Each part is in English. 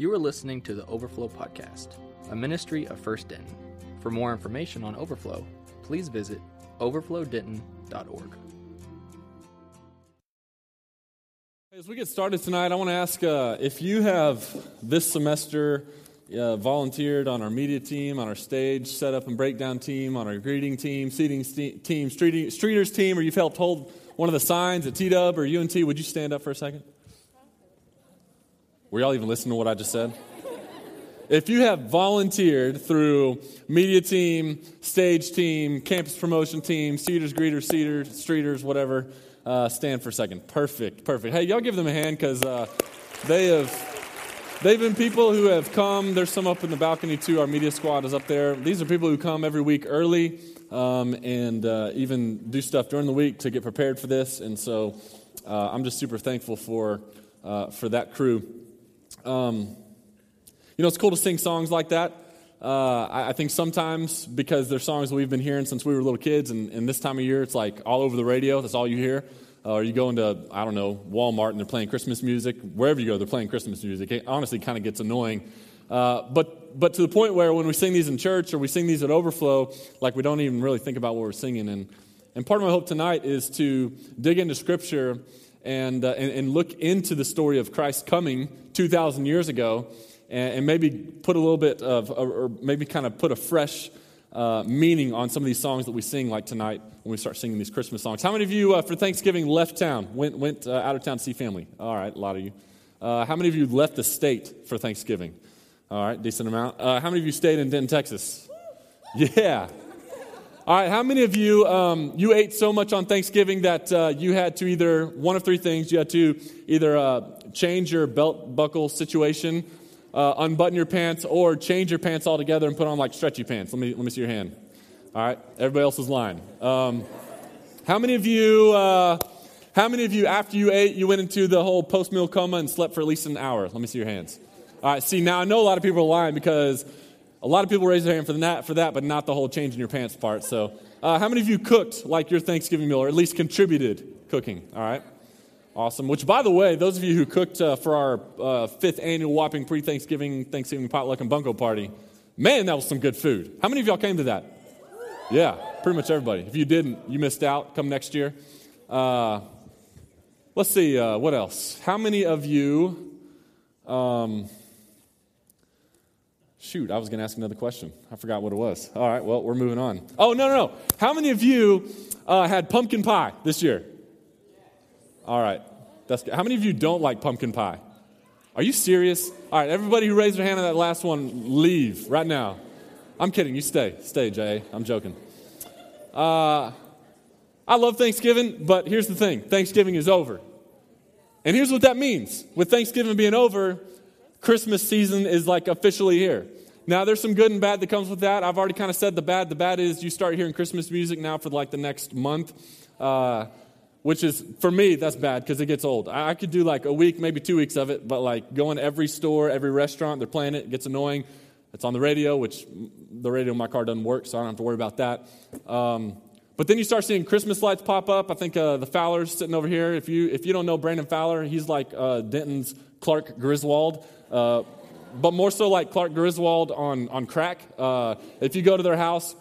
You are listening to the Overflow Podcast, a ministry of First Denton. For more information on Overflow, please visit overflowdenton.org. As we get started tonight, I want to ask uh, if you have this semester uh, volunteered on our media team, on our stage setup and breakdown team, on our greeting team, seating team, streeting, streeters team, or you've helped hold one of the signs at T Dub or UNT, would you stand up for a second? Were y'all even listening to what I just said? If you have volunteered through media team, stage team, campus promotion team, Cedars, greeters, Cedars, streeters, whatever, uh, stand for a second. Perfect, perfect. Hey, y'all give them a hand because uh, they have. They've been people who have come. There's some up in the balcony too. Our media squad is up there. These are people who come every week early um, and uh, even do stuff during the week to get prepared for this. And so uh, I'm just super thankful for, uh, for that crew. Um, you know, it's cool to sing songs like that. Uh, I, I, think sometimes because they're songs we've been hearing since we were little kids, and, and this time of year it's like all over the radio, that's all you hear. Uh, or you go into, I don't know, Walmart and they're playing Christmas music. Wherever you go, they're playing Christmas music. It honestly kind of gets annoying. Uh, but, but to the point where when we sing these in church or we sing these at Overflow, like we don't even really think about what we're singing. And, and part of my hope tonight is to dig into Scripture and, uh, and, and, look into the story of Christ coming 2,000 years ago and, and, maybe put a little bit of, or maybe kind of put a fresh uh, meaning on some of these songs that we sing like tonight when we start singing these Christmas songs. How many of you uh, for Thanksgiving left town, went, went uh, out of town to see family? All right, a lot of you. Uh, how many of you left the state for Thanksgiving? All right, decent amount. Uh, how many of you stayed in Denton, Texas? Yeah. All right, how many of you, um, you ate so much on Thanksgiving that uh, you had to either, one of three things, you had to either uh, change your belt buckle situation, uh, unbutton your pants, or change your pants altogether and put on like stretchy pants? Let me, let me see your hand. All right, everybody else is lying. Um, how many of you, uh, how many of you, after you ate, you went into the whole post meal coma and slept for at least an hour? Let me see your hands. All right, see, now I know a lot of people are lying because a lot of people raise their hand for that, for that but not the whole change in your pants part. So, uh, how many of you cooked like your Thanksgiving meal, or at least contributed cooking? All right. Awesome. Which, by the way, those of you who cooked uh, for our uh, fifth annual Whopping pre Thanksgiving Thanksgiving potluck and bunko party, man, that was some good food. How many of y'all came to that? Yeah, pretty much everybody. If you didn't, you missed out. Come next year. Uh, let's see, uh, what else? How many of you. Um, Shoot, I was going to ask another question. I forgot what it was. All right, well, we're moving on. Oh, no, no, no. How many of you uh, had pumpkin pie this year? All right. That's good. How many of you don't like pumpkin pie? Are you serious? All right, everybody who raised their hand on that last one, leave right now. I'm kidding. You stay. Stay, Jay. I'm joking. Uh, I love Thanksgiving, but here's the thing Thanksgiving is over. And here's what that means with Thanksgiving being over, Christmas season is like officially here. Now, there's some good and bad that comes with that. I've already kind of said the bad. The bad is you start hearing Christmas music now for like the next month, uh, which is, for me, that's bad because it gets old. I, I could do like a week, maybe two weeks of it, but like going every store, every restaurant, they're playing it, it gets annoying. It's on the radio, which the radio in my car doesn't work, so I don't have to worry about that. Um, but then you start seeing Christmas lights pop up. I think uh, the Fowler's sitting over here. If you, if you don't know Brandon Fowler, he's like uh, Denton's Clark Griswold. But more so like Clark Griswold on, on crack. Uh, if you go to their house,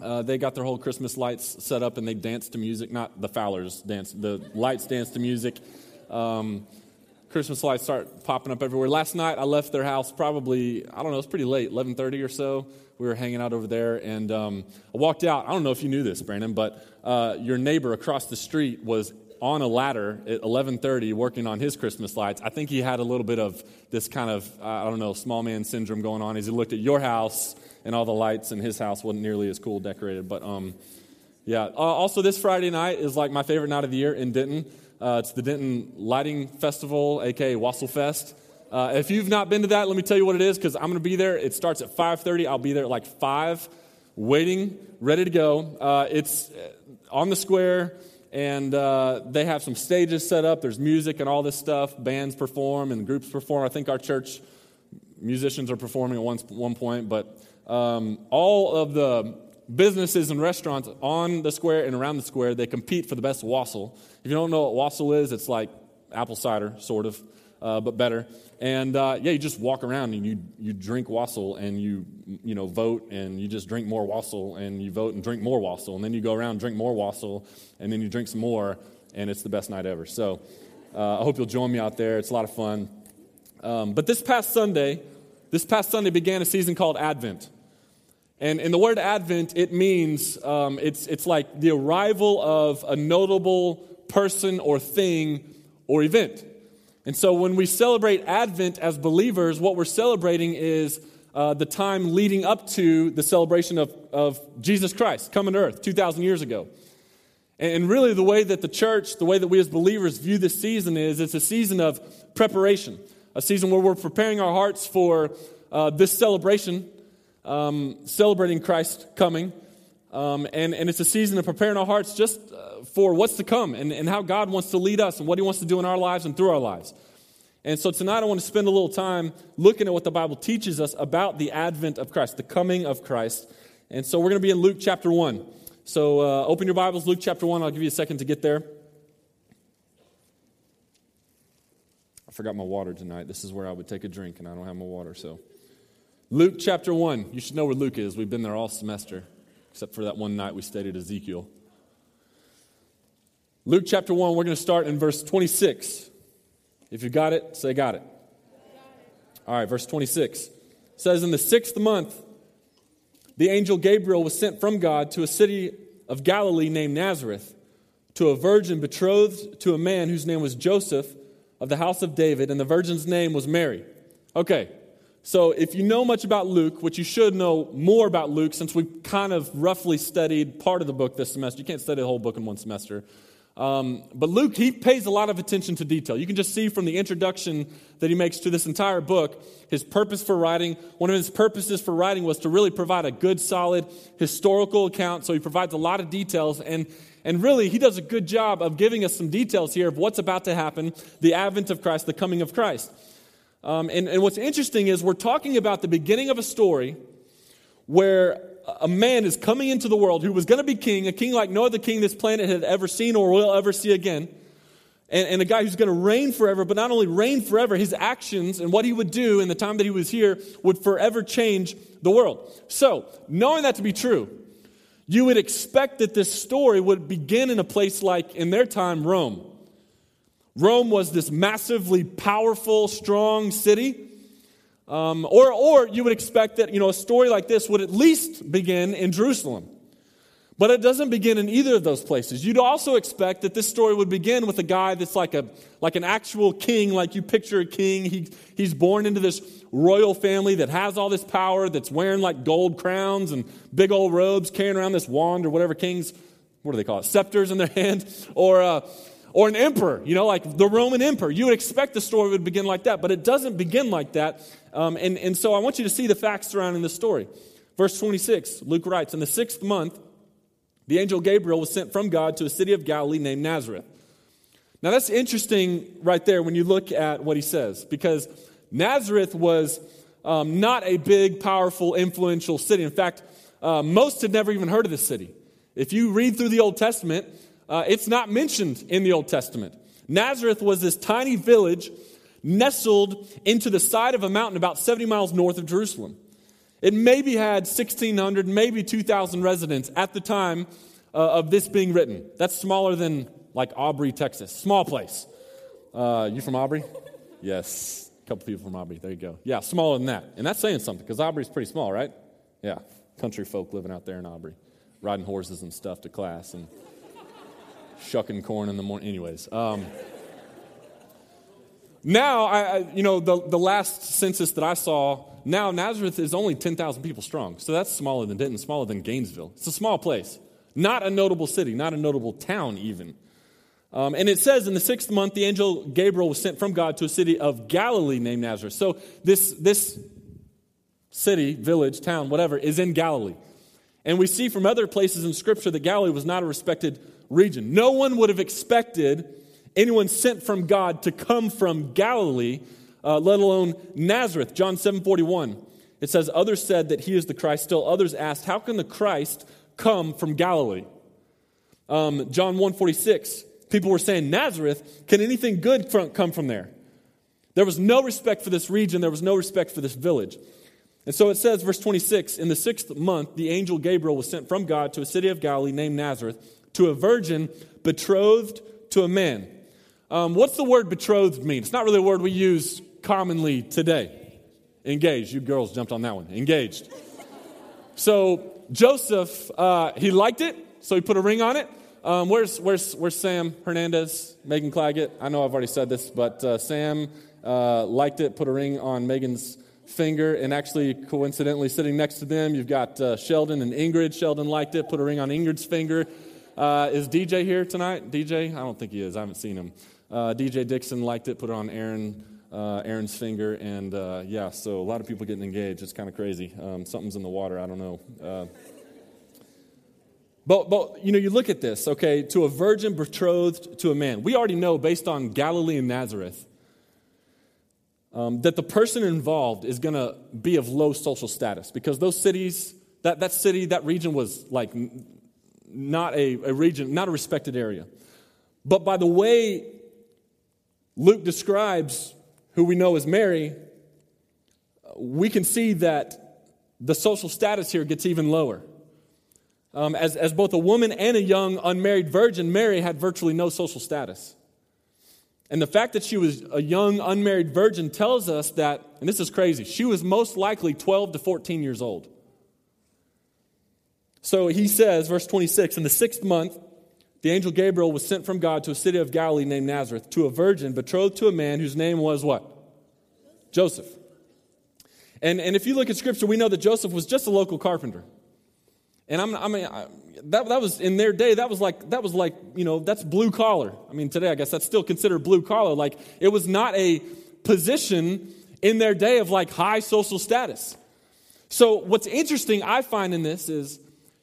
uh, they got their whole Christmas lights set up and they dance to music. Not the Fowlers dance, the lights dance to music. Um, Christmas lights start popping up everywhere. Last night I left their house probably, I don't know, it's pretty late, 11.30 or so. We were hanging out over there and um, I walked out. I don't know if you knew this, Brandon, but uh, your neighbor across the street was on a ladder at 11:30 working on his Christmas lights. I think he had a little bit of this kind of I don't know small man syndrome going on as he looked at your house and all the lights, and his house wasn't nearly as cool decorated. But um, yeah. Uh, also, this Friday night is like my favorite night of the year in Denton. Uh, it's the Denton Lighting Festival, aka Wassail Fest. Uh, if you've not been to that, let me tell you what it is because I'm going to be there. It starts at 5:30. I'll be there at like five, waiting, ready to go. Uh, it's uh, on the square and uh, they have some stages set up. There's music and all this stuff. Bands perform and groups perform. I think our church musicians are performing at one, one point, but um, all of the businesses and restaurants on the square and around the square, they compete for the best wassail. If you don't know what wassail is, it's like apple cider, sort of. Uh, but better. And uh, yeah, you just walk around and you, you drink wassail and you, you know, vote and you just drink more wassail and you vote and drink more wassail. And then you go around drink more wassail and then you drink some more and it's the best night ever. So uh, I hope you'll join me out there. It's a lot of fun. Um, but this past Sunday, this past Sunday began a season called Advent. And in the word Advent, it means um, it's, it's like the arrival of a notable person or thing or event. And so when we celebrate Advent as believers, what we're celebrating is uh, the time leading up to the celebration of, of Jesus Christ coming to earth 2,000 years ago. And really, the way that the church, the way that we as believers view this season is it's a season of preparation, a season where we're preparing our hearts for uh, this celebration, um, celebrating Christ coming. Um, and, and it's a season of preparing our hearts just uh, for what's to come and, and how God wants to lead us and what He wants to do in our lives and through our lives. And so tonight I want to spend a little time looking at what the Bible teaches us about the advent of Christ, the coming of Christ. And so we're going to be in Luke chapter 1. So uh, open your Bibles, Luke chapter 1. I'll give you a second to get there. I forgot my water tonight. This is where I would take a drink, and I don't have my water. So, Luke chapter 1. You should know where Luke is. We've been there all semester, except for that one night we studied Ezekiel. Luke chapter 1, we're going to start in verse 26. If you got it, say, got it. All right, verse 26 says, In the sixth month, the angel Gabriel was sent from God to a city of Galilee named Nazareth to a virgin betrothed to a man whose name was Joseph of the house of David, and the virgin's name was Mary. Okay, so if you know much about Luke, which you should know more about Luke since we kind of roughly studied part of the book this semester, you can't study the whole book in one semester. Um, but Luke, he pays a lot of attention to detail. You can just see from the introduction that he makes to this entire book his purpose for writing. One of his purposes for writing was to really provide a good, solid historical account. So he provides a lot of details. And, and really, he does a good job of giving us some details here of what's about to happen the advent of Christ, the coming of Christ. Um, and, and what's interesting is we're talking about the beginning of a story where a man is coming into the world who was going to be king, a king like no other king this planet had ever seen or will ever see again. And, and a guy who's going to reign forever, but not only reign forever, his actions and what he would do in the time that he was here would forever change the world. So, knowing that to be true, you would expect that this story would begin in a place like, in their time, Rome. Rome was this massively powerful, strong city. Um, or, or you would expect that you know, a story like this would at least begin in Jerusalem. But it doesn't begin in either of those places. You'd also expect that this story would begin with a guy that's like, a, like an actual king, like you picture a king. He, he's born into this royal family that has all this power, that's wearing like gold crowns and big old robes, carrying around this wand or whatever kings, what do they call it, scepters in their hand. Or, uh, or an emperor, you know, like the Roman emperor. You would expect the story would begin like that, but it doesn't begin like that. Um, and, and so I want you to see the facts surrounding the story. Verse 26, Luke writes In the sixth month, the angel Gabriel was sent from God to a city of Galilee named Nazareth. Now that's interesting right there when you look at what he says, because Nazareth was um, not a big, powerful, influential city. In fact, uh, most had never even heard of this city. If you read through the Old Testament, uh, it's not mentioned in the Old Testament. Nazareth was this tiny village nestled into the side of a mountain about 70 miles north of Jerusalem. It maybe had 1,600, maybe 2,000 residents at the time uh, of this being written. That's smaller than like Aubrey, Texas. Small place. Uh, you from Aubrey? Yes. A couple people from Aubrey. There you go. Yeah, smaller than that. And that's saying something because Aubrey's pretty small, right? Yeah. Country folk living out there in Aubrey, riding horses and stuff to class. And shucking corn in the morning. Anyways. Um, now, I, you know, the, the last census that I saw, now Nazareth is only 10,000 people strong. So that's smaller than Denton, smaller than Gainesville. It's a small place. Not a notable city, not a notable town, even. Um, and it says in the sixth month, the angel Gabriel was sent from God to a city of Galilee named Nazareth. So this, this city, village, town, whatever, is in Galilee. And we see from other places in Scripture that Galilee was not a respected region. No one would have expected anyone sent from God to come from Galilee, uh, let alone Nazareth. John 7 41. It says, Others said that he is the Christ. Still others asked, How can the Christ come from Galilee? Um, John 1 46. People were saying, Nazareth, can anything good from, come from there? There was no respect for this region, there was no respect for this village. And so it says, verse 26 In the sixth month, the angel Gabriel was sent from God to a city of Galilee named Nazareth to a virgin betrothed to a man. Um, what's the word betrothed mean? It's not really a word we use commonly today. Engaged. You girls jumped on that one. Engaged. So Joseph, uh, he liked it, so he put a ring on it. Um, where's, where's, where's Sam Hernandez, Megan Claggett? I know I've already said this, but uh, Sam uh, liked it, put a ring on Megan's finger, and actually, coincidentally, sitting next to them, you've got uh, Sheldon and Ingrid. Sheldon liked it, put a ring on Ingrid's finger. Uh, is DJ here tonight? DJ? I don't think he is. I haven't seen him. Uh, DJ Dixon liked it, put it on Aaron, uh, Aaron's finger, and uh, yeah, so a lot of people getting engaged. It's kind of crazy. Um, something's in the water. I don't know. Uh, but, but, you know, you look at this, okay, to a virgin betrothed to a man. We already know, based on Galilee and Nazareth, um, that the person involved is going to be of low social status because those cities, that, that city, that region was like not a, a region, not a respected area. But by the way Luke describes who we know as Mary, we can see that the social status here gets even lower. Um, as, as both a woman and a young unmarried virgin, Mary had virtually no social status. And the fact that she was a young unmarried virgin tells us that, and this is crazy, she was most likely 12 to 14 years old. So he says, verse 26, in the sixth month, the angel Gabriel was sent from God to a city of Galilee named Nazareth to a virgin betrothed to a man whose name was what? Joseph. And, and if you look at scripture, we know that Joseph was just a local carpenter. And I'm, I mean, that, that was in their day, that was like, that was like, you know, that's blue collar. I mean, today I guess that's still considered blue collar. Like, it was not a position in their day of like high social status. So, what's interesting I find in this is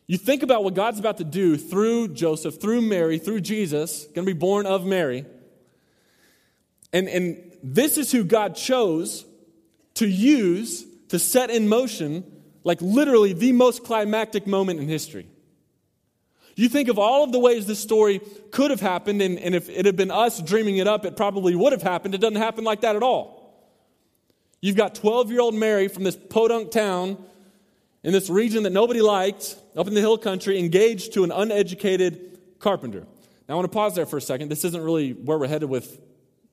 you think about what God's about to do through Joseph, through Mary, through Jesus, going to be born of Mary. And, and this is who God chose to use to set in motion, like literally the most climactic moment in history. You think of all of the ways this story could have happened, and, and if it had been us dreaming it up, it probably would have happened. It doesn't happen like that at all. You've got 12 year old Mary from this podunk town in this region that nobody liked, up in the hill country, engaged to an uneducated carpenter. Now, I want to pause there for a second. This isn't really where we're headed with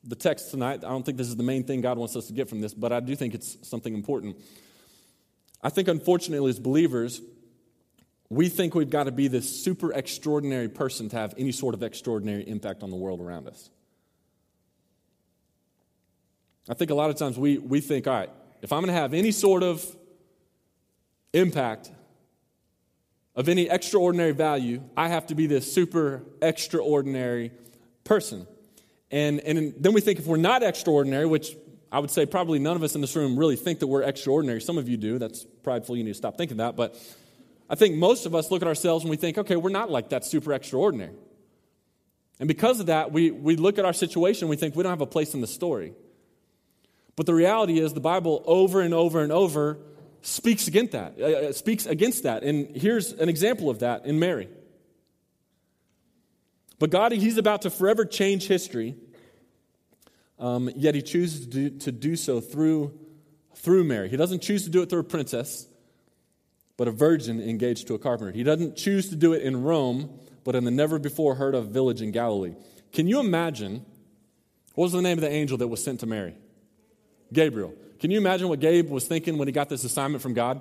the text tonight. I don't think this is the main thing God wants us to get from this, but I do think it's something important. I think, unfortunately, as believers, we think we've got to be this super extraordinary person to have any sort of extraordinary impact on the world around us. I think a lot of times we, we think, all right, if I'm going to have any sort of impact of any extraordinary value, I have to be this super extraordinary person. And, and then we think if we're not extraordinary, which I would say probably none of us in this room really think that we're extraordinary. Some of you do. That's prideful. You need to stop thinking that. But I think most of us look at ourselves and we think, okay, we're not like that super extraordinary. And because of that, we, we look at our situation and we think we don't have a place in the story. But the reality is, the Bible over and over and over speaks against that, uh, uh, speaks against that. And here's an example of that in Mary. But God, He's about to forever change history, um, yet He chooses to do, to do so through, through Mary. He doesn't choose to do it through a princess, but a virgin engaged to a carpenter. He doesn't choose to do it in Rome, but in the never before heard of village in Galilee. Can you imagine what was the name of the angel that was sent to Mary? Gabriel. Can you imagine what Gabe was thinking when he got this assignment from God?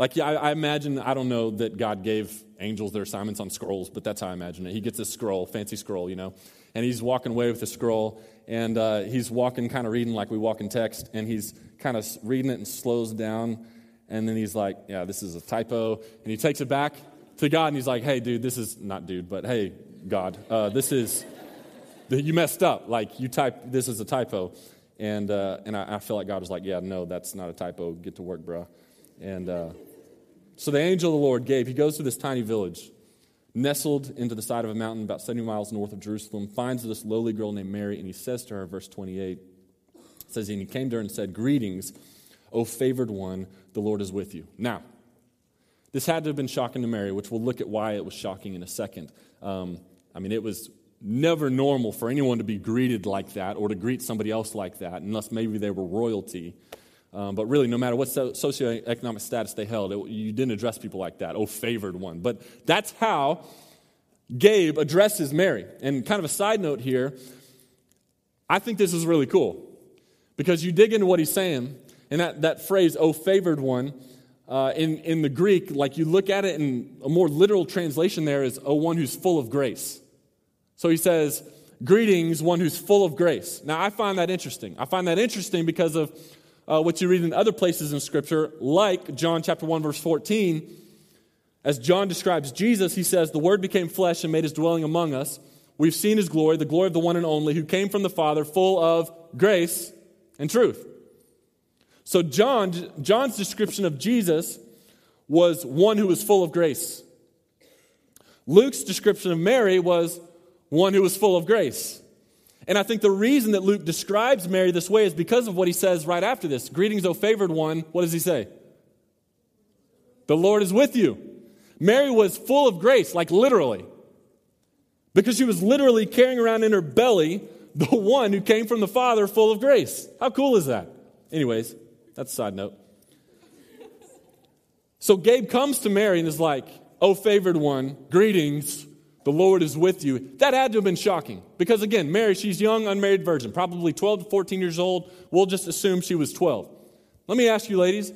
Like, I, I, imagine, I don't know that God gave angels their assignments on scrolls, but that's how I imagine it. He gets this scroll, fancy scroll, you know, and he's walking away with the scroll, and uh, he's walking, kind of reading like we walk in text, and he's kind of reading it and slows down, and then he's like, yeah, this is a typo, and he takes it back to God, and he's like, hey, dude, this is, not dude, but hey, God, uh, this is, you messed up. Like, you type, this is a typo. And, uh, and I, I, feel like God was like, yeah, no, that's not a typo. Get to work, bro. And uh, so the angel of the Lord gave. He goes to this tiny village, nestled into the side of a mountain about 70 miles north of Jerusalem, finds this lowly girl named Mary, and he says to her, verse 28, says, And he came to her and said, Greetings, O favored one, the Lord is with you. Now, this had to have been shocking to Mary, which we'll look at why it was shocking in a second. Um, I mean, it was never normal for anyone to be greeted like that or to greet somebody else like that, unless maybe they were royalty. Um, but really, no matter what socioeconomic status they held, it, you didn't address people like that. Oh, favored one. But that's how Gabe addresses Mary. And kind of a side note here, I think this is really cool because you dig into what he's saying, and that, that phrase, oh, favored one, uh, in, in the Greek, like you look at it in a more literal translation there is, oh, one who's full of grace. So he says, Greetings, one who's full of grace. Now, I find that interesting. I find that interesting because of uh, what you read in other places in Scripture, like John chapter 1, verse 14. As John describes Jesus, he says, The Word became flesh and made his dwelling among us. We've seen his glory, the glory of the one and only, who came from the Father, full of grace and truth. So, John, John's description of Jesus was one who was full of grace. Luke's description of Mary was one who was full of grace. And I think the reason that Luke describes Mary this way is because of what he says right after this. Greetings, O favored one. What does he say? The Lord is with you. Mary was full of grace, like literally, because she was literally carrying around in her belly the one who came from the Father full of grace. How cool is that? Anyways, that's a side note. So Gabe comes to Mary and is like, Oh, favored one, greetings. The Lord is with you. That had to have been shocking because, again, Mary, she's young, unmarried virgin, probably 12 to 14 years old. We'll just assume she was 12. Let me ask you, ladies,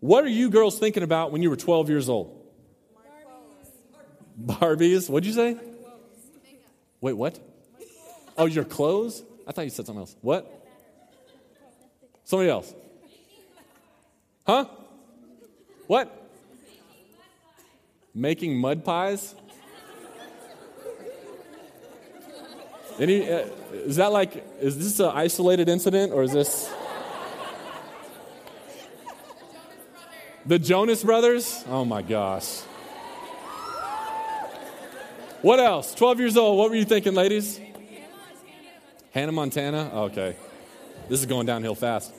what are you girls thinking about when you were 12 years old? Barbies. Barbies? What'd you say? Wait, what? Oh, your clothes? I thought you said something else. What? Somebody else. Huh? What? Making mud pies? Any, uh, is that like, is this an isolated incident or is this? The Jonas Brothers? Oh my gosh. What else? 12 years old. What were you thinking, ladies? Hannah Montana? Okay. This is going downhill fast.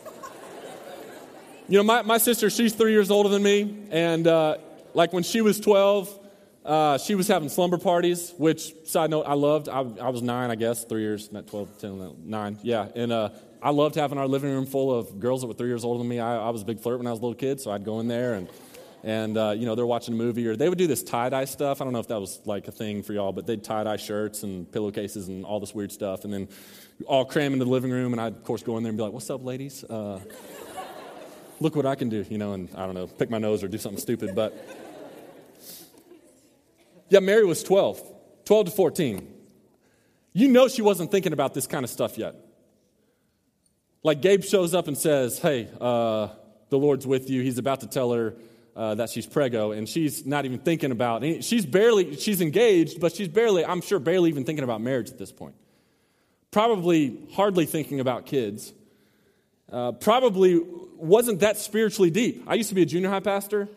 You know, my, my sister, she's three years older than me. And uh, like when she was 12, uh, she was having slumber parties, which, side note, I loved. I, I, was nine, I guess, three years, not 12, 10, 9. Yeah. And uh, I loved having our living room full of girls that were three years older than me. I, I was a big flirt when I was a little kid, so I'd go in there and, and uh, you know, they're watching a movie, or they would do this tie dye stuff. I don't know if that was like a thing for y'all, but they'd tie dye shirts and pillowcases and all this weird stuff. And then all cram into the living room, and I'd, of course, go in there and be like, What's up, ladies? Look what I can do, you know, and I don't know, pick my nose or do something stupid. But yeah, Mary was 12, 12 to 14. You know she wasn't thinking about this kind of stuff yet. Like Gabe shows up and says, Hey, uh, the Lord's with you. He's about to tell her uh, that she's prego, and she's not even thinking about. it. She's barely, she's engaged, but she's barely, I'm sure, barely even thinking about marriage at this point. Probably hardly thinking about kids. Uh, probably wasn't that spiritually deep. I used to be a junior high pastor,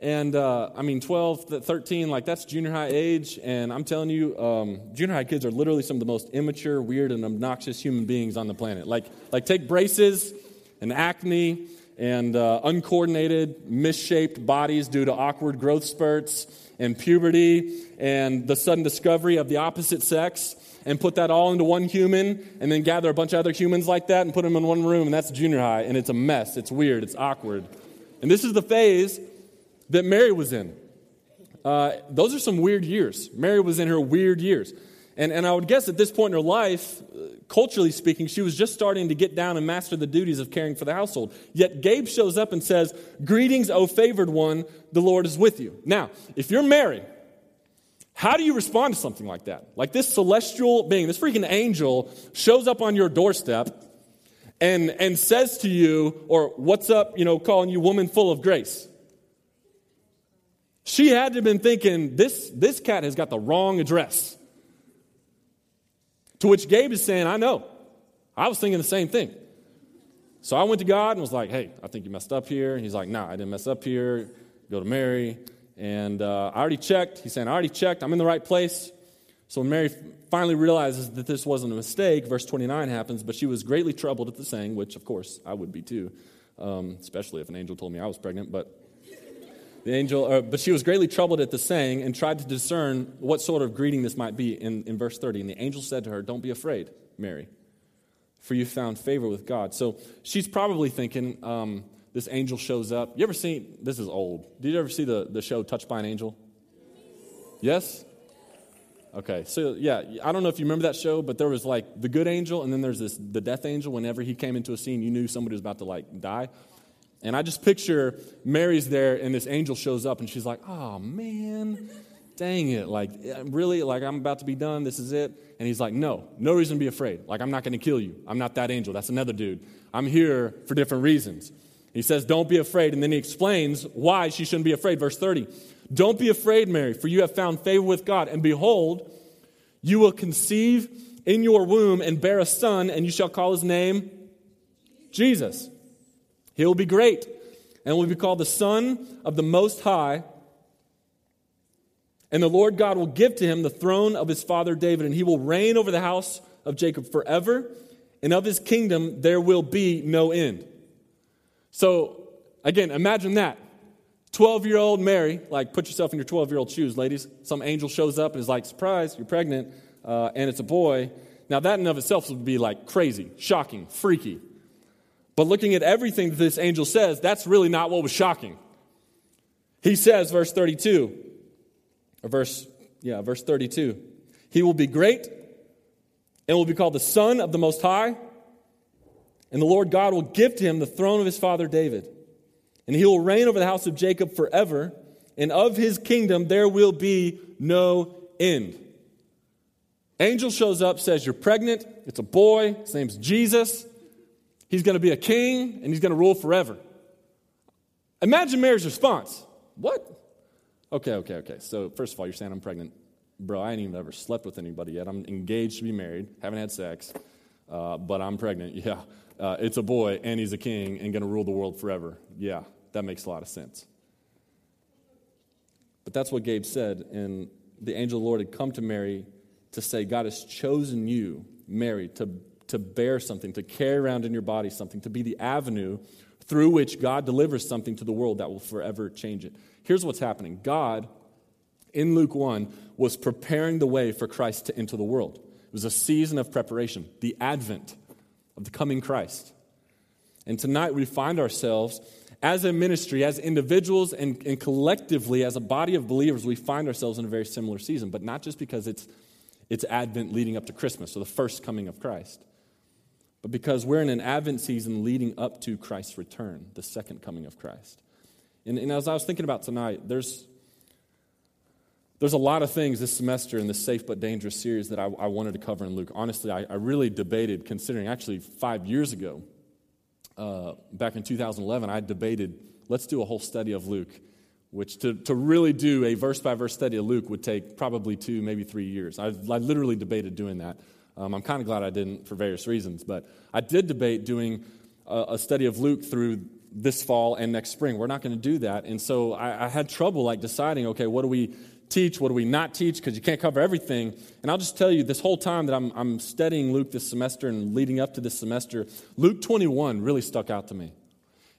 and uh, I mean, 12, 13, like that's junior high age. And I'm telling you, um, junior high kids are literally some of the most immature, weird, and obnoxious human beings on the planet. Like, like take braces and acne and uh, uncoordinated, misshaped bodies due to awkward growth spurts and puberty and the sudden discovery of the opposite sex and put that all into one human and then gather a bunch of other humans like that and put them in one room and that's junior high and it's a mess. It's weird. It's awkward. And this is the phase that mary was in. Uh, those are some weird years. Mary was in her weird years. And, and i would guess at this point in her life uh, culturally speaking she was just starting to get down and master the duties of caring for the household yet gabe shows up and says greetings o favored one the lord is with you now if you're married how do you respond to something like that? Like this celestial being, this freaking angel shows up on your doorstep and, and says to you, or what's up, you know, calling you woman full of grace. She had to have been thinking, this, this cat has got the wrong address. To which Gabe is saying, I know. I was thinking the same thing. So I went to God and was like, hey, I think you messed up here. And he's like, nah, I didn't mess up here. Go to Mary. And uh, I already checked. He's saying, I already checked. I'm in the right place. So when Mary finally realizes that this wasn't a mistake, verse 29 happens, but she was greatly troubled at the saying, which of course I would be too, um, especially if an angel told me I was pregnant. But The angel, uh, but she was greatly troubled at the saying and tried to discern what sort of greeting this might be in, in verse 30. And the angel said to her, Don't be afraid, Mary, for you found favor with God. So she's probably thinking, um, this angel shows up. You ever seen, this is old. Did you ever see the, the show Touched by an Angel? Yes? Okay, so yeah, I don't know if you remember that show, but there was like the good angel, and then there's this the death angel. Whenever he came into a scene, you knew somebody was about to like die. And I just picture Mary's there, and this angel shows up, and she's like, "Oh man, dang it! Like really, like I'm about to be done. This is it." And he's like, "No, no reason to be afraid. Like I'm not going to kill you. I'm not that angel. That's another dude. I'm here for different reasons." He says, "Don't be afraid," and then he explains why she shouldn't be afraid. Verse thirty. Don't be afraid, Mary, for you have found favor with God. And behold, you will conceive in your womb and bear a son, and you shall call his name Jesus. He will be great and will be called the Son of the Most High. And the Lord God will give to him the throne of his father David, and he will reign over the house of Jacob forever, and of his kingdom there will be no end. So, again, imagine that. 12 year old Mary, like put yourself in your 12 year old shoes, ladies. Some angel shows up and is like, surprise, you're pregnant, uh, and it's a boy. Now, that in of itself would be like crazy, shocking, freaky. But looking at everything that this angel says, that's really not what was shocking. He says, verse 32, or verse, yeah, verse 32, he will be great and will be called the Son of the Most High, and the Lord God will give to him the throne of his father David and he will reign over the house of Jacob forever, and of his kingdom there will be no end. Angel shows up, says, You're pregnant. It's a boy. His name's Jesus. He's going to be a king, and he's going to rule forever. Imagine Mary's response. What? Okay, okay, okay. So, first of all, you're saying I'm pregnant. Bro, I ain't even ever slept with anybody yet. I'm engaged to be married, haven't had sex, uh, but I'm pregnant. Yeah. Uh, it's a boy, and he's a king, and going to rule the world forever. Yeah. That makes a lot of sense. But that's what Gabe said. And the angel of the Lord had come to Mary to say, God has chosen you, Mary, to, to bear something, to carry around in your body something, to be the avenue through which God delivers something to the world that will forever change it. Here's what's happening God, in Luke 1, was preparing the way for Christ to enter the world. It was a season of preparation, the advent of the coming Christ. And tonight we find ourselves as a ministry, as individuals, and, and collectively as a body of believers, we find ourselves in a very similar season, but not just because it's, it's Advent leading up to Christmas, or the first coming of Christ, but because we're in an Advent season leading up to Christ's return, the second coming of Christ. And, and as I was thinking about tonight, there's, there's a lot of things this semester in this Safe But Dangerous series that I, I wanted to cover in Luke. Honestly, I, I really debated, considering actually five years ago, uh, back in 2011, I debated let's do a whole study of Luke, which to, to really do a verse by verse study of Luke would take probably two, maybe three years. I, I literally debated doing that. Um, I'm kind of glad I didn't for various reasons, but I did debate doing a, a study of Luke through this fall and next spring. We're not going to do that. And so I, I had trouble like deciding, okay, what do we teach? What do we not teach? Because you can't cover everything. And I'll just tell you this whole time that I'm, I'm studying Luke this semester and leading up to this semester, Luke 21 really stuck out to me.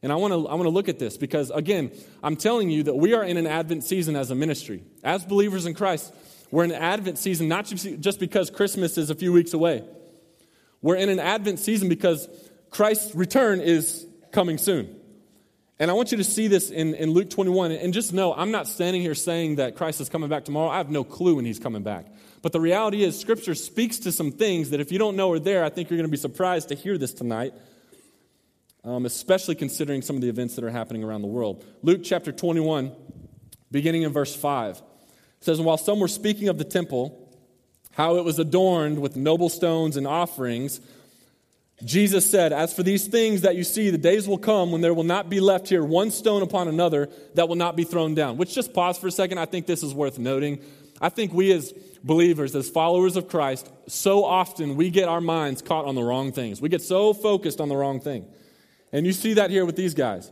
And I want to I want to look at this because again, I'm telling you that we are in an Advent season as a ministry. As believers in Christ, we're in Advent season not just because Christmas is a few weeks away. We're in an Advent season because Christ's return is coming soon. And I want you to see this in, in Luke 21. And just know, I'm not standing here saying that Christ is coming back tomorrow. I have no clue when he's coming back. But the reality is, Scripture speaks to some things that if you don't know are there, I think you're going to be surprised to hear this tonight, um, especially considering some of the events that are happening around the world. Luke chapter 21, beginning in verse 5, says, And while some were speaking of the temple, how it was adorned with noble stones and offerings, Jesus said, As for these things that you see, the days will come when there will not be left here one stone upon another that will not be thrown down. Which, just pause for a second, I think this is worth noting. I think we as believers, as followers of Christ, so often we get our minds caught on the wrong things. We get so focused on the wrong thing. And you see that here with these guys.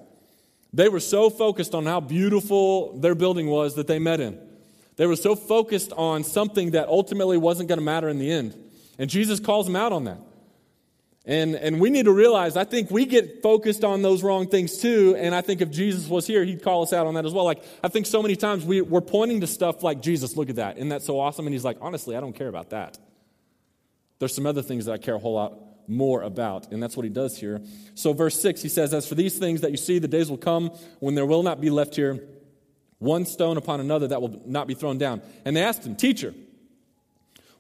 They were so focused on how beautiful their building was that they met in. They were so focused on something that ultimately wasn't going to matter in the end. And Jesus calls them out on that. And, and we need to realize, I think we get focused on those wrong things too. And I think if Jesus was here, he'd call us out on that as well. Like, I think so many times we, we're pointing to stuff like, Jesus, look at that. Isn't that so awesome? And he's like, honestly, I don't care about that. There's some other things that I care a whole lot more about. And that's what he does here. So, verse 6, he says, As for these things that you see, the days will come when there will not be left here one stone upon another that will not be thrown down. And they asked him, Teacher,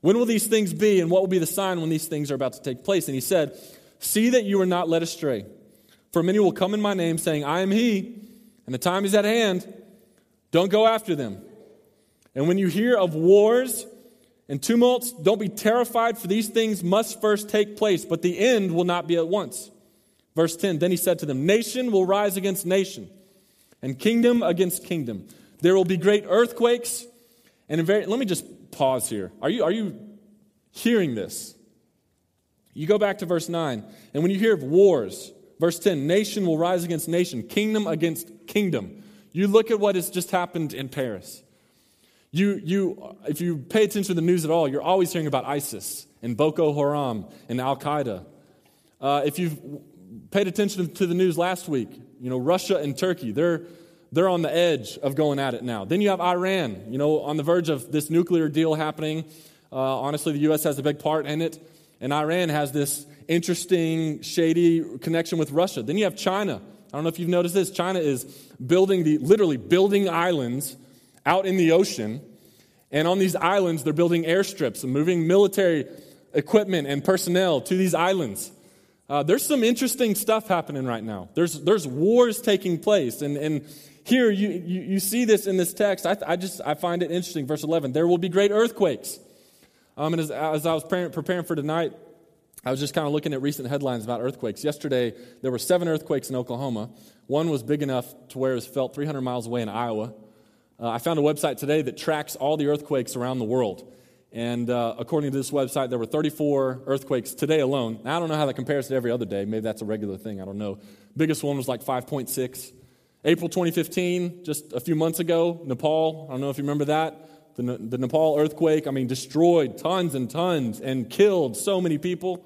when will these things be, and what will be the sign when these things are about to take place? And he said, See that you are not led astray. For many will come in my name, saying, I am he, and the time is at hand. Don't go after them. And when you hear of wars and tumults, don't be terrified, for these things must first take place, but the end will not be at once. Verse 10 Then he said to them, Nation will rise against nation, and kingdom against kingdom. There will be great earthquakes. And very, let me just pause here. Are you, are you hearing this? You go back to verse 9, and when you hear of wars, verse 10, nation will rise against nation, kingdom against kingdom. You look at what has just happened in Paris. You, you, if you pay attention to the news at all, you're always hearing about ISIS and Boko Haram and Al Qaeda. Uh, if you've paid attention to the news last week, you know, Russia and Turkey, they're, they're on the edge of going at it now. Then you have Iran, you know, on the verge of this nuclear deal happening. Uh, honestly, the U.S. has a big part in it. And Iran has this interesting, shady connection with Russia. Then you have China. I don't know if you've noticed this. China is building the, literally building islands out in the ocean. And on these islands, they're building airstrips and moving military equipment and personnel to these islands. Uh, there's some interesting stuff happening right now. There's, there's wars taking place. And, and here you, you, you see this in this text. I, I just I find it interesting. Verse 11 there will be great earthquakes. Um, and as, as I was preparing for tonight, I was just kind of looking at recent headlines about earthquakes. Yesterday, there were seven earthquakes in Oklahoma. One was big enough to where it was felt 300 miles away in Iowa. Uh, I found a website today that tracks all the earthquakes around the world. And uh, according to this website, there were 34 earthquakes today alone. Now, I don't know how that compares to every other day. Maybe that's a regular thing. I don't know. Biggest one was like 5.6. April 2015, just a few months ago, Nepal, I don't know if you remember that. The, the Nepal earthquake, I mean, destroyed tons and tons and killed so many people.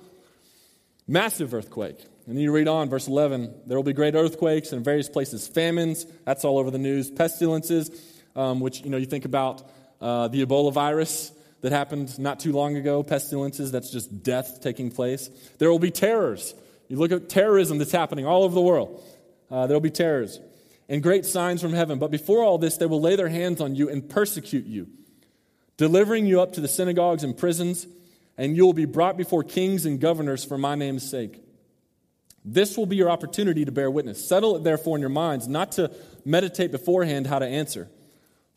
Massive earthquake. And then you read on, verse 11 there will be great earthquakes in various places, famines, that's all over the news, pestilences, um, which, you know, you think about uh, the Ebola virus that happened not too long ago, pestilences, that's just death taking place. There will be terrors. You look at terrorism that's happening all over the world. Uh, there will be terrors and great signs from heaven. But before all this, they will lay their hands on you and persecute you, delivering you up to the synagogues and prisons, and you will be brought before kings and governors for my name's sake. This will be your opportunity to bear witness. Settle it therefore in your minds, not to meditate beforehand how to answer.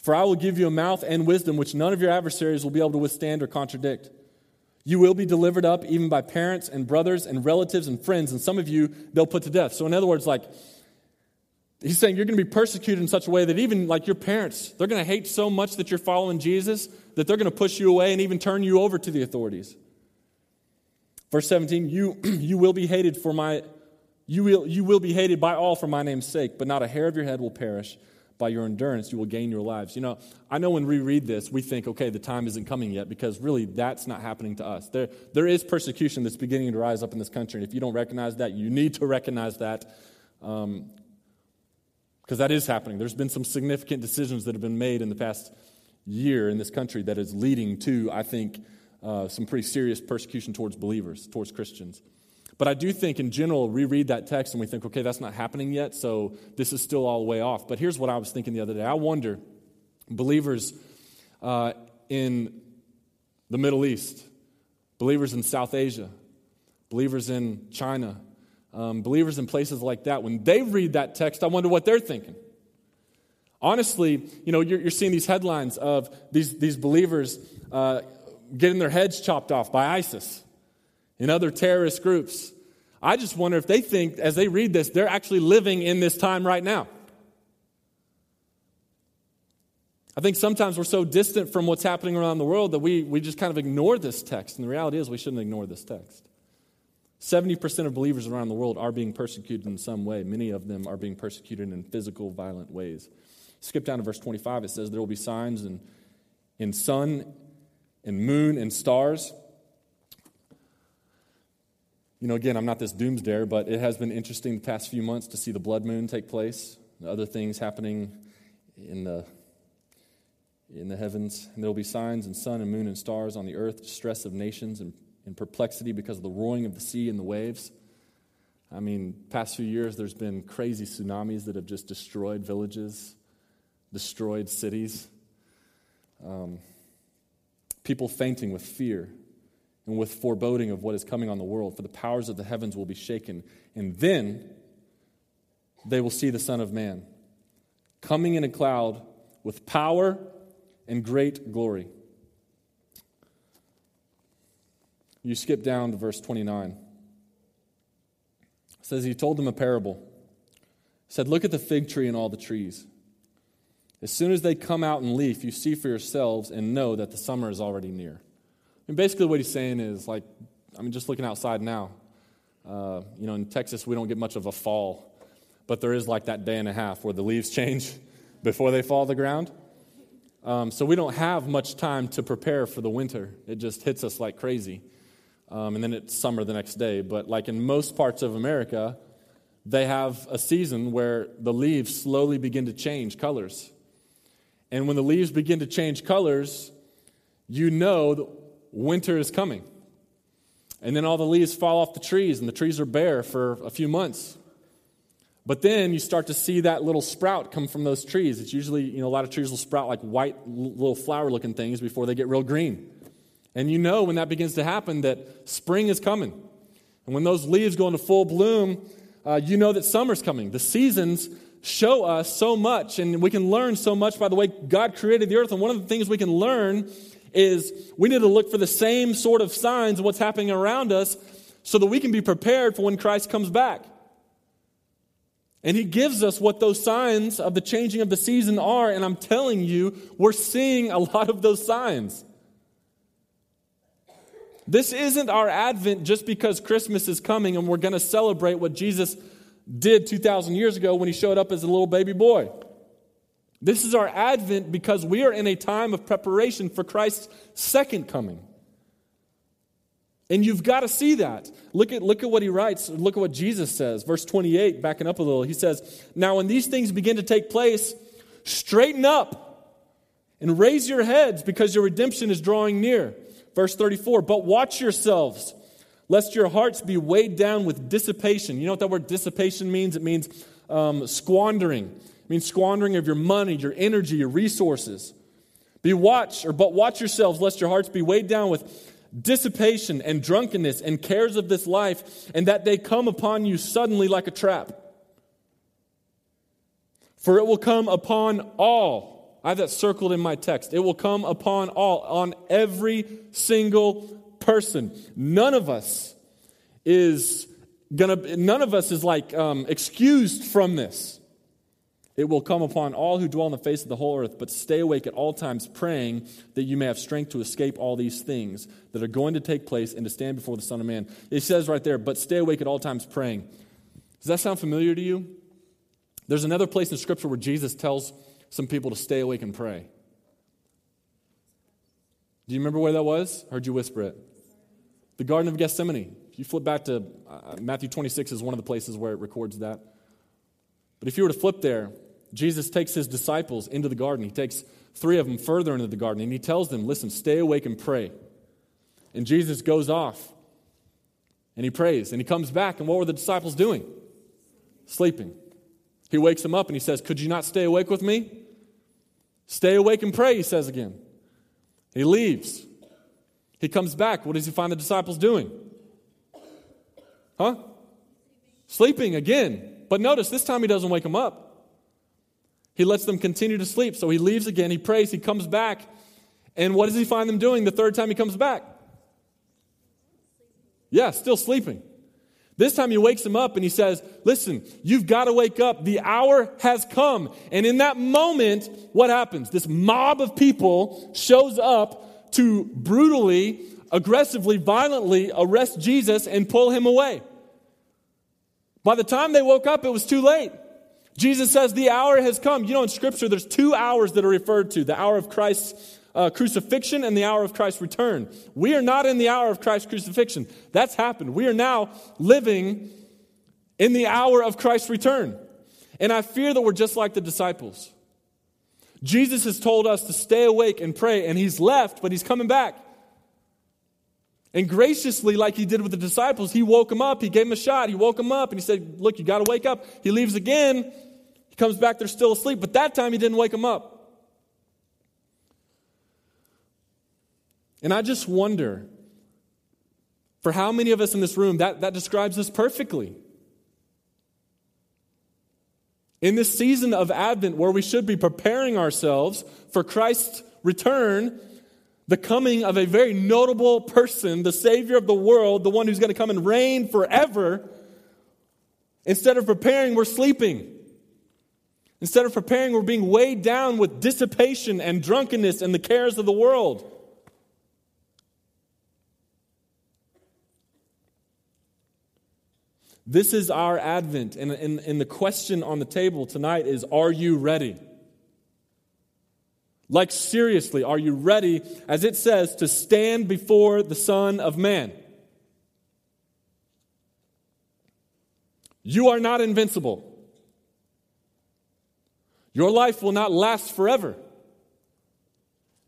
For I will give you a mouth and wisdom which none of your adversaries will be able to withstand or contradict. You will be delivered up even by parents and brothers and relatives and friends, and some of you they'll put to death. So, in other words, like, He's saying you're going to be persecuted in such a way that even like your parents, they're going to hate so much that you're following Jesus that they're going to push you away and even turn you over to the authorities. Verse 17, you, you will be hated for my you will, you will be hated by all for my name's sake, but not a hair of your head will perish. By your endurance, you will gain your lives. You know, I know when we read this, we think, okay, the time isn't coming yet, because really that's not happening to us. There, there is persecution that's beginning to rise up in this country. And if you don't recognize that, you need to recognize that. Um, because that is happening. There's been some significant decisions that have been made in the past year in this country that is leading to, I think, uh, some pretty serious persecution towards believers, towards Christians. But I do think, in general, we read that text and we think, okay, that's not happening yet, so this is still all the way off. But here's what I was thinking the other day I wonder, believers uh, in the Middle East, believers in South Asia, believers in China, um, believers in places like that, when they read that text, I wonder what they're thinking. Honestly, you know, you're, you're seeing these headlines of these, these believers uh, getting their heads chopped off by ISIS and other terrorist groups. I just wonder if they think, as they read this, they're actually living in this time right now. I think sometimes we're so distant from what's happening around the world that we, we just kind of ignore this text. And the reality is, we shouldn't ignore this text. 70% of believers around the world are being persecuted in some way. Many of them are being persecuted in physical, violent ways. Skip down to verse 25. It says, There will be signs in, in sun and moon and stars. You know, again, I'm not this doomsdayer, but it has been interesting the past few months to see the blood moon take place, other things happening in the in the heavens. And there will be signs and sun and moon and stars on the earth, distress of nations and, and perplexity because of the roaring of the sea and the waves. I mean, past few years, there's been crazy tsunamis that have just destroyed villages, destroyed cities. Um, people fainting with fear and with foreboding of what is coming on the world, for the powers of the heavens will be shaken. And then they will see the Son of Man coming in a cloud with power and great glory. You skip down to verse 29. It says, He told them a parable. He said, Look at the fig tree and all the trees. As soon as they come out in leaf, you see for yourselves and know that the summer is already near. And basically, what he's saying is like, I mean, just looking outside now, uh, you know, in Texas, we don't get much of a fall, but there is like that day and a half where the leaves change before they fall to the ground. Um, so we don't have much time to prepare for the winter. It just hits us like crazy. Um, and then it's summer the next day. But like in most parts of America, they have a season where the leaves slowly begin to change colors. And when the leaves begin to change colors, you know winter is coming. And then all the leaves fall off the trees, and the trees are bare for a few months. But then you start to see that little sprout come from those trees. It's usually, you know, a lot of trees will sprout like white little flower looking things before they get real green. And you know when that begins to happen that spring is coming. And when those leaves go into full bloom, uh, you know that summer's coming. The seasons show us so much, and we can learn so much by the way God created the earth. And one of the things we can learn is we need to look for the same sort of signs of what's happening around us so that we can be prepared for when Christ comes back. And he gives us what those signs of the changing of the season are. And I'm telling you, we're seeing a lot of those signs. This isn't our Advent just because Christmas is coming and we're going to celebrate what Jesus did 2,000 years ago when he showed up as a little baby boy. This is our Advent because we are in a time of preparation for Christ's second coming. And you've got to see that. Look at, look at what he writes. Look at what Jesus says. Verse 28, backing up a little. He says, Now, when these things begin to take place, straighten up and raise your heads because your redemption is drawing near. Verse 34, But watch yourselves, lest your hearts be weighed down with dissipation. You know what that word dissipation means? It means um, squandering. It means squandering of your money, your energy, your resources. Be watch, or but watch yourselves, lest your hearts be weighed down with dissipation and drunkenness and cares of this life, and that they come upon you suddenly like a trap. For it will come upon all. I have that circled in my text. It will come upon all, on every single person. None of us is gonna, none of us is like um, excused from this. It will come upon all who dwell on the face of the whole earth, but stay awake at all times, praying that you may have strength to escape all these things that are going to take place and to stand before the Son of Man. It says right there, but stay awake at all times, praying. Does that sound familiar to you? There's another place in Scripture where Jesus tells some people to stay awake and pray. Do you remember where that was? Heard you whisper it. The Garden of Gethsemane. If you flip back to uh, Matthew 26 is one of the places where it records that. But if you were to flip there, Jesus takes his disciples into the garden. He takes three of them further into the garden and he tells them, Listen, stay awake and pray. And Jesus goes off and he prays and he comes back. And what were the disciples doing? Sleeping. He wakes them up and he says, Could you not stay awake with me? Stay awake and pray, he says again. He leaves. He comes back. What does he find the disciples doing? Huh? Sleeping again. But notice, this time he doesn't wake them up. He lets them continue to sleep. So he leaves again, he prays, he comes back. And what does he find them doing the third time he comes back? Yeah, still sleeping. This time he wakes them up and he says, Listen, you've got to wake up. The hour has come. And in that moment, what happens? This mob of people shows up to brutally, aggressively, violently arrest Jesus and pull him away. By the time they woke up, it was too late. Jesus says the hour has come. You know, in Scripture, there's two hours that are referred to the hour of Christ's uh, crucifixion and the hour of Christ's return. We are not in the hour of Christ's crucifixion. That's happened. We are now living in the hour of Christ's return. And I fear that we're just like the disciples. Jesus has told us to stay awake and pray, and he's left, but he's coming back. And graciously, like he did with the disciples, he woke him up. He gave him a shot. He woke him up and he said, Look, you got to wake up. He leaves again. He comes back, they're still asleep. But that time he didn't wake him up. And I just wonder for how many of us in this room that, that describes us perfectly. In this season of Advent, where we should be preparing ourselves for Christ's return, the coming of a very notable person, the Savior of the world, the one who's going to come and reign forever, instead of preparing, we're sleeping. Instead of preparing, we're being weighed down with dissipation and drunkenness and the cares of the world. This is our Advent, and, and, and the question on the table tonight is Are you ready? Like, seriously, are you ready, as it says, to stand before the Son of Man? You are not invincible. Your life will not last forever.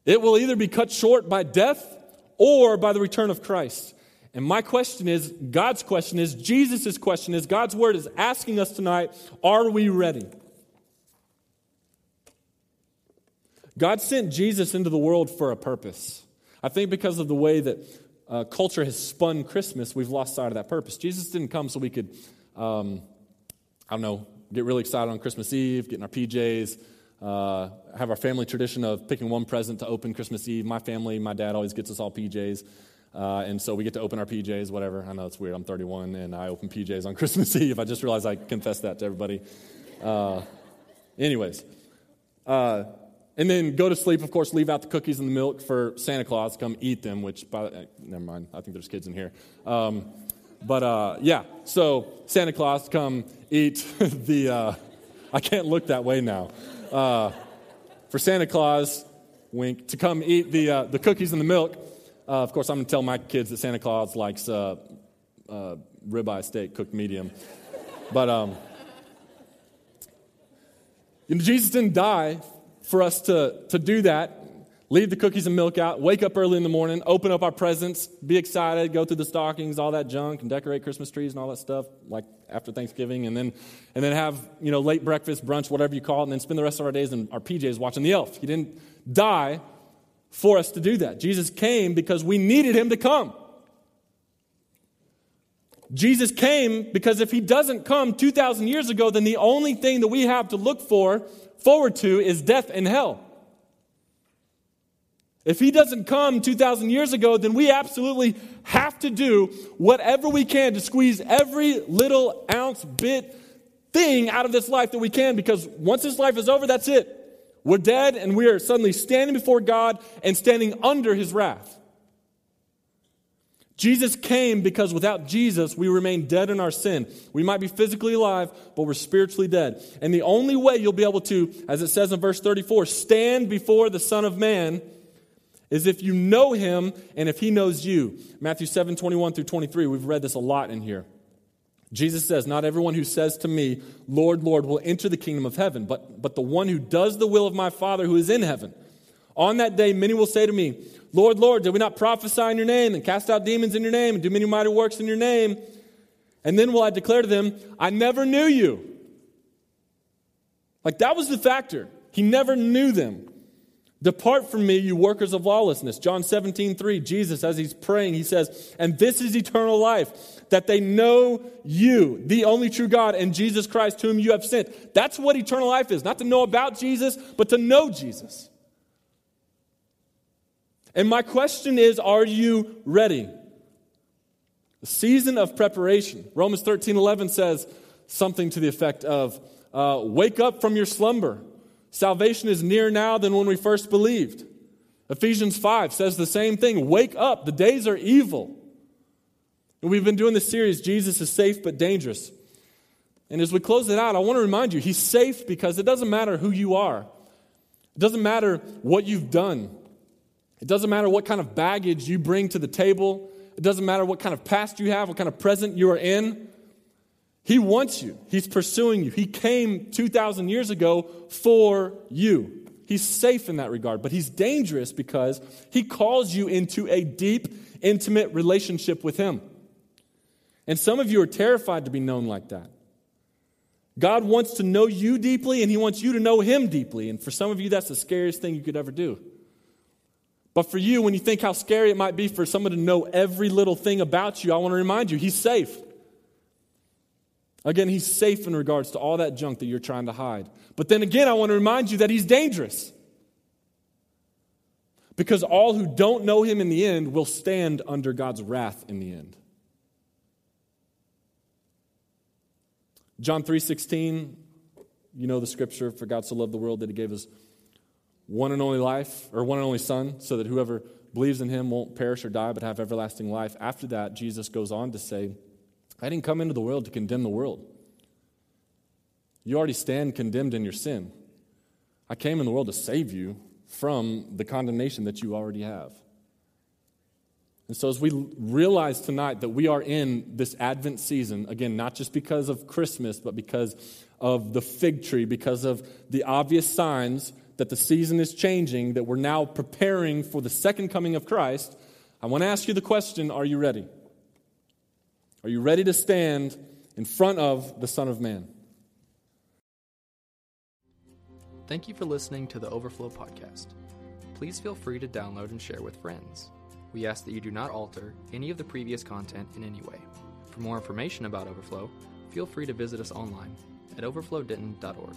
It will either be cut short by death or by the return of Christ. And my question is God's question is, Jesus' question is, God's word is asking us tonight, are we ready? God sent Jesus into the world for a purpose. I think because of the way that uh, culture has spun Christmas, we've lost sight of that purpose. Jesus didn't come so we could, um, I don't know, get really excited on Christmas Eve, get in our PJs, uh, have our family tradition of picking one present to open Christmas Eve. My family, my dad always gets us all PJs. Uh, and so we get to open our PJs, whatever. I know it's weird. I'm 31 and I open PJs on Christmas Eve. I just realized I confessed that to everybody. Uh, anyways, uh, and then go to sleep, of course, leave out the cookies and the milk for Santa Claus to come eat them, which, by, uh, never mind, I think there's kids in here. Um, but uh, yeah, so Santa Claus come eat the, uh, I can't look that way now. for Santa Claus, wink, to come eat the, the cookies and the milk uh, of course, I'm going to tell my kids that Santa Claus likes uh, uh, ribeye steak cooked medium. but um, you know, Jesus didn't die for us to, to do that. Leave the cookies and milk out, wake up early in the morning, open up our presents, be excited, go through the stockings, all that junk, and decorate Christmas trees and all that stuff, like after Thanksgiving, and then, and then have you know late breakfast, brunch, whatever you call it, and then spend the rest of our days in our PJs watching the elf. He didn't die for us to do that. Jesus came because we needed him to come. Jesus came because if he doesn't come 2,000 years ago, then the only thing that we have to look for, forward to, is death and hell. If he doesn't come 2,000 years ago, then we absolutely have to do whatever we can to squeeze every little ounce, bit, thing out of this life that we can because once this life is over, that's it. We're dead and we are suddenly standing before God and standing under his wrath. Jesus came because without Jesus, we remain dead in our sin. We might be physically alive, but we're spiritually dead. And the only way you'll be able to, as it says in verse 34, stand before the Son of Man is if you know him and if he knows you. Matthew 7 21 through 23. We've read this a lot in here. Jesus says, Not everyone who says to me, Lord, Lord, will enter the kingdom of heaven, but, but the one who does the will of my Father who is in heaven. On that day, many will say to me, Lord, Lord, did we not prophesy in your name and cast out demons in your name and do many mighty works in your name? And then will I declare to them, I never knew you. Like that was the factor. He never knew them. Depart from me, you workers of lawlessness. John 17, 3, Jesus, as he's praying, he says, And this is eternal life, that they know you, the only true God, and Jesus Christ, whom you have sent. That's what eternal life is. Not to know about Jesus, but to know Jesus. And my question is, are you ready? The season of preparation. Romans 13, 11 says something to the effect of, uh, Wake up from your slumber Salvation is nearer now than when we first believed. Ephesians 5 says the same thing Wake up, the days are evil. And we've been doing this series, Jesus is safe but dangerous. And as we close it out, I want to remind you, he's safe because it doesn't matter who you are, it doesn't matter what you've done. It doesn't matter what kind of baggage you bring to the table, it doesn't matter what kind of past you have, what kind of present you are in. He wants you, He's pursuing you. He came 2,000 years ago for you. He's safe in that regard, but He's dangerous because He calls you into a deep, intimate relationship with Him. And some of you are terrified to be known like that. God wants to know you deeply, and He wants you to know Him deeply. And for some of you, that's the scariest thing you could ever do. But for you, when you think how scary it might be for someone to know every little thing about you, I want to remind you, He's safe. Again, He's safe in regards to all that junk that you're trying to hide. But then again, I want to remind you that He's dangerous. Because all who don't know Him in the end will stand under God's wrath in the end. John 3:16, you know the scripture, for God so loved the world that he gave his one and only life, or one and only son, so that whoever believes in him won't perish or die, but have everlasting life. After that, Jesus goes on to say, I didn't come into the world to condemn the world. You already stand condemned in your sin. I came in the world to save you from the condemnation that you already have. And so, as we realize tonight that we are in this Advent season, again, not just because of Christmas, but because of the fig tree, because of the obvious signs that the season is changing, that we're now preparing for the second coming of Christ, I want to ask you the question are you ready? Are you ready to stand in front of the Son of Man? Thank you for listening to the Overflow Podcast. Please feel free to download and share with friends. We ask that you do not alter any of the previous content in any way. For more information about Overflow, feel free to visit us online at overflowdenton.org.